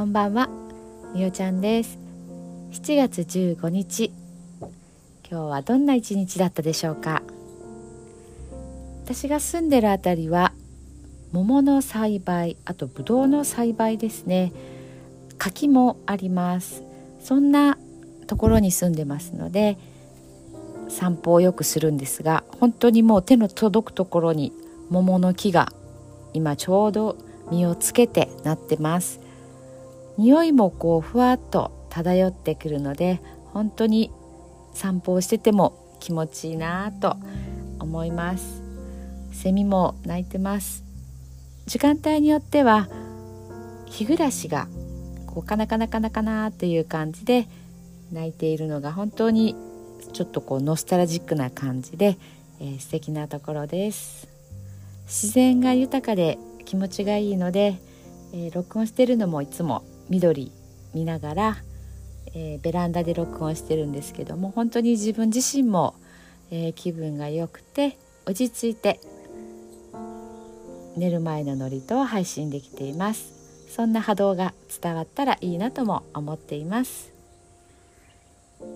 こんばんは。みおちゃんです。7月15日。今日はどんな一日だったでしょうか？私が住んでるあたりは桃の栽培あとぶどうの栽培ですね。柿もあります。そんなところに住んでますので散歩をよくするんですが本当にもう手の届くところに桃の木が今ちょうど実をつけてなってます。匂いもこうふわっと漂ってくるので本当に散歩をしてても気持ちいいなと思います。セミも鳴いてます。時間帯によっては日暮らしがこうカナカナカナカナっていう感じで鳴いているのが本当にちょっとこうノスタルジックな感じで、えー、素敵なところです。自然が豊かで気持ちがいいので、えー、録音してるのもいつも緑見ながら、えー、ベランダで録音してるんですけども本当に自分自身も、えー、気分が良くて落ち着いて寝る前のノリと配信できています。そんな波動が伝わったらいいなとも思っています。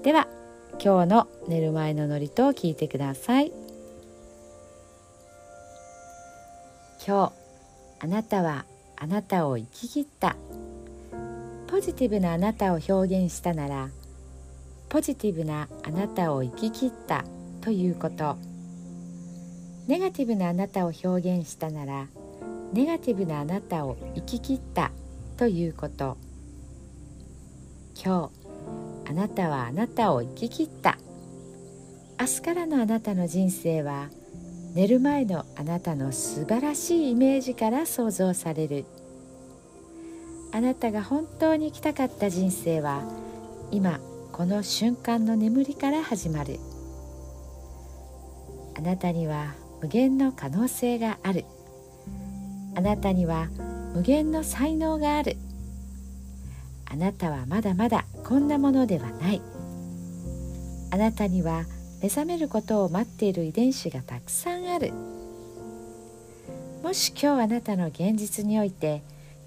では今日の寝る前のノリと聞いてください。今日あなたはあなたを生き切った。ポジティブなあなたを表現したならポジティブなあなたを生き切ったということ。ネガティブなあなたを表現したならネガティブなあなたを生き切ったということ。今日あなたはあなたを生き切った。明日からのあなたの人生は寝る前のあなたの素晴らしいイメージから想像される。あなたが本当に生きたかった人生は今この瞬間の眠りから始まる。あなたには無限の可能性がある。あなたには無限の才能がある。あなたはまだまだこんなものではない。あなたには目覚めることを待っている遺伝子がたくさんある。もし今日あなたの現実において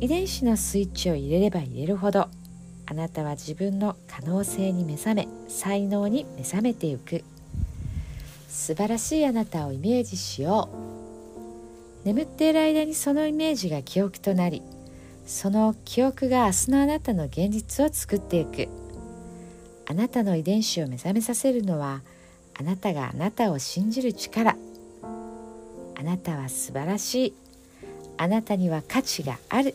遺伝子のスイッチを入れれば入れるほどあなたは自分の可能性に目覚め才能に目覚めていく。素晴らしいあなたをイメージしよう。眠っている間にそのイメージが記憶となりその記憶が明日のあなたの現実を作っていく。あなたの遺伝子を目覚めさせるのはあなたがあなたを信じる力。あなたは素晴らしい。あなたには価値がある。